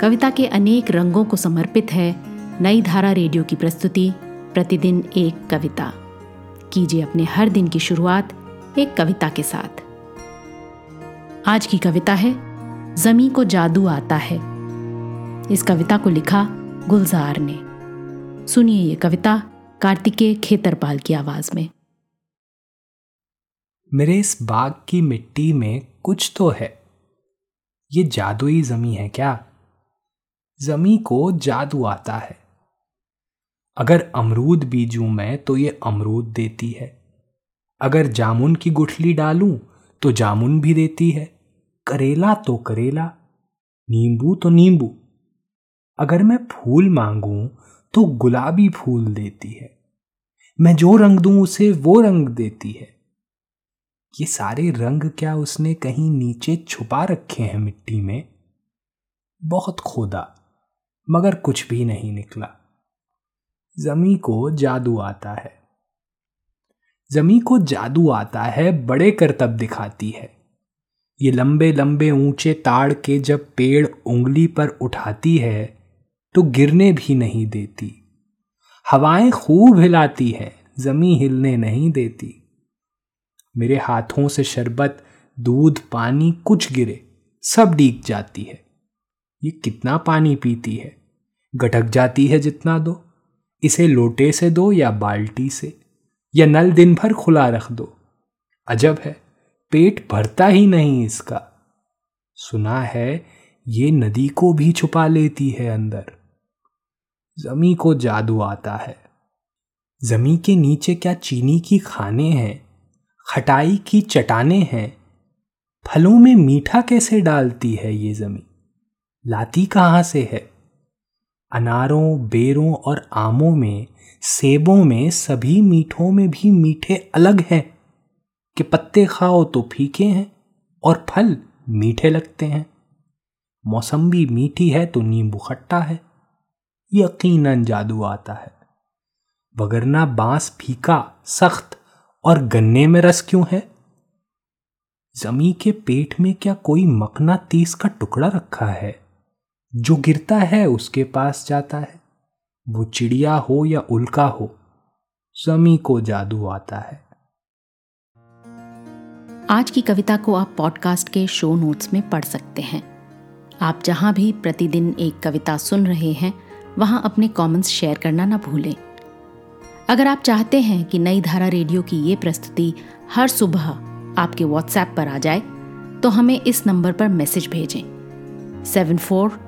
कविता के अनेक रंगों को समर्पित है नई धारा रेडियो की प्रस्तुति, प्रतिदिन एक कविता। कीजिए अपने हर दिन की शुरुआत एक कविता के साथ। आज की कविता है, जमी को जादू आता है। इस कविता को लिखा गुलजार ने। सुनिए ये कविता कार्तिकेय खेतरपाल की आवाज़ में। मेरे इस बाग की मिट्टी में कुछ तो है। ये जादुई जमी है क्या? जमी को जादू आता है। अगर अमरूद बीजूं मैं तो ये अमरूद देती है। अगर जामुन की गुठली डालूं तो जामुन भी देती है। करेला तो करेला, नींबू तो नींबू। अगर मैं फूल मांगूं तो गुलाबी फूल देती है। मैं जो रंग दूँ, उसे वो रंग देती है। ये सारे रंग क्या उसने कहीं नीचे छुपा रखे हैं मिट्टी में? बहुत खोदा। मगर कुछ भी नहीं निकला। जमी को जादू आता है। जमी को जादू आता है, बड़े करतब दिखाती है। ये लंबे लंबे ऊँचे ताड़ के जब पेड़ उंगली पर उठाती है तो गिरने भी नहीं देती। हवाएँ खूब हिलाती है, जमी हिलने नहीं देती। मेरे हाथों से शरबत, दूध, पानी कुछ गिरे, सब डीग जाती है। ये कितना पानी पीती है? गटक जाती है जितना दो। इसे लोटे से दो या बाल्टी से, या नल दिन भर खुला रख दो। अजब है, पेट भरता ही नहीं इसका। सुना है, ये नदी को भी छुपा लेती है अंदर। जमी को जादू आता है। जमी के नीचे क्या चीनी की खाने हैं? खटाई की चटाने हैं? फलों में मीठा कैसे डालती है ये जमी? लाती कहाँ से है? अनारों, बेरों और आमों में, सेबों में, सभी मीठों में भी मीठे अलग हैं कि पत्ते खाओ तो फीके हैं और फल मीठे लगते हैं। मौसम्बी मीठी है तो नींबू खट्टा है। यकीनन जादू आता है। वगरना बाँस फीका सख्त और गन्ने में रस क्यों है? जमी के पेट में क्या कोई मकना तीस का टुकड़ा रखा है? जो गिरता है, उसके पास जाता है। वो चिड़िया हो या उल्का हो जमी को जादू आता है। आज की कविता को आप पॉडकास्ट के शो नोट्स में पढ़ सकते हैं। आप जहाँ भी प्रतिदिन एक कविता सुन रहे हैं, वहाँ अपने कमेंट्स शेयर करना ना भूलें। अगर आप चाहते हैं कि नई धारा रेडियो की ये प्रस्तुति हर सुबह आपके व्हाट्सएप पर आ जाए तो हमें इस नंबर पर मैसेज भेजें। Seven four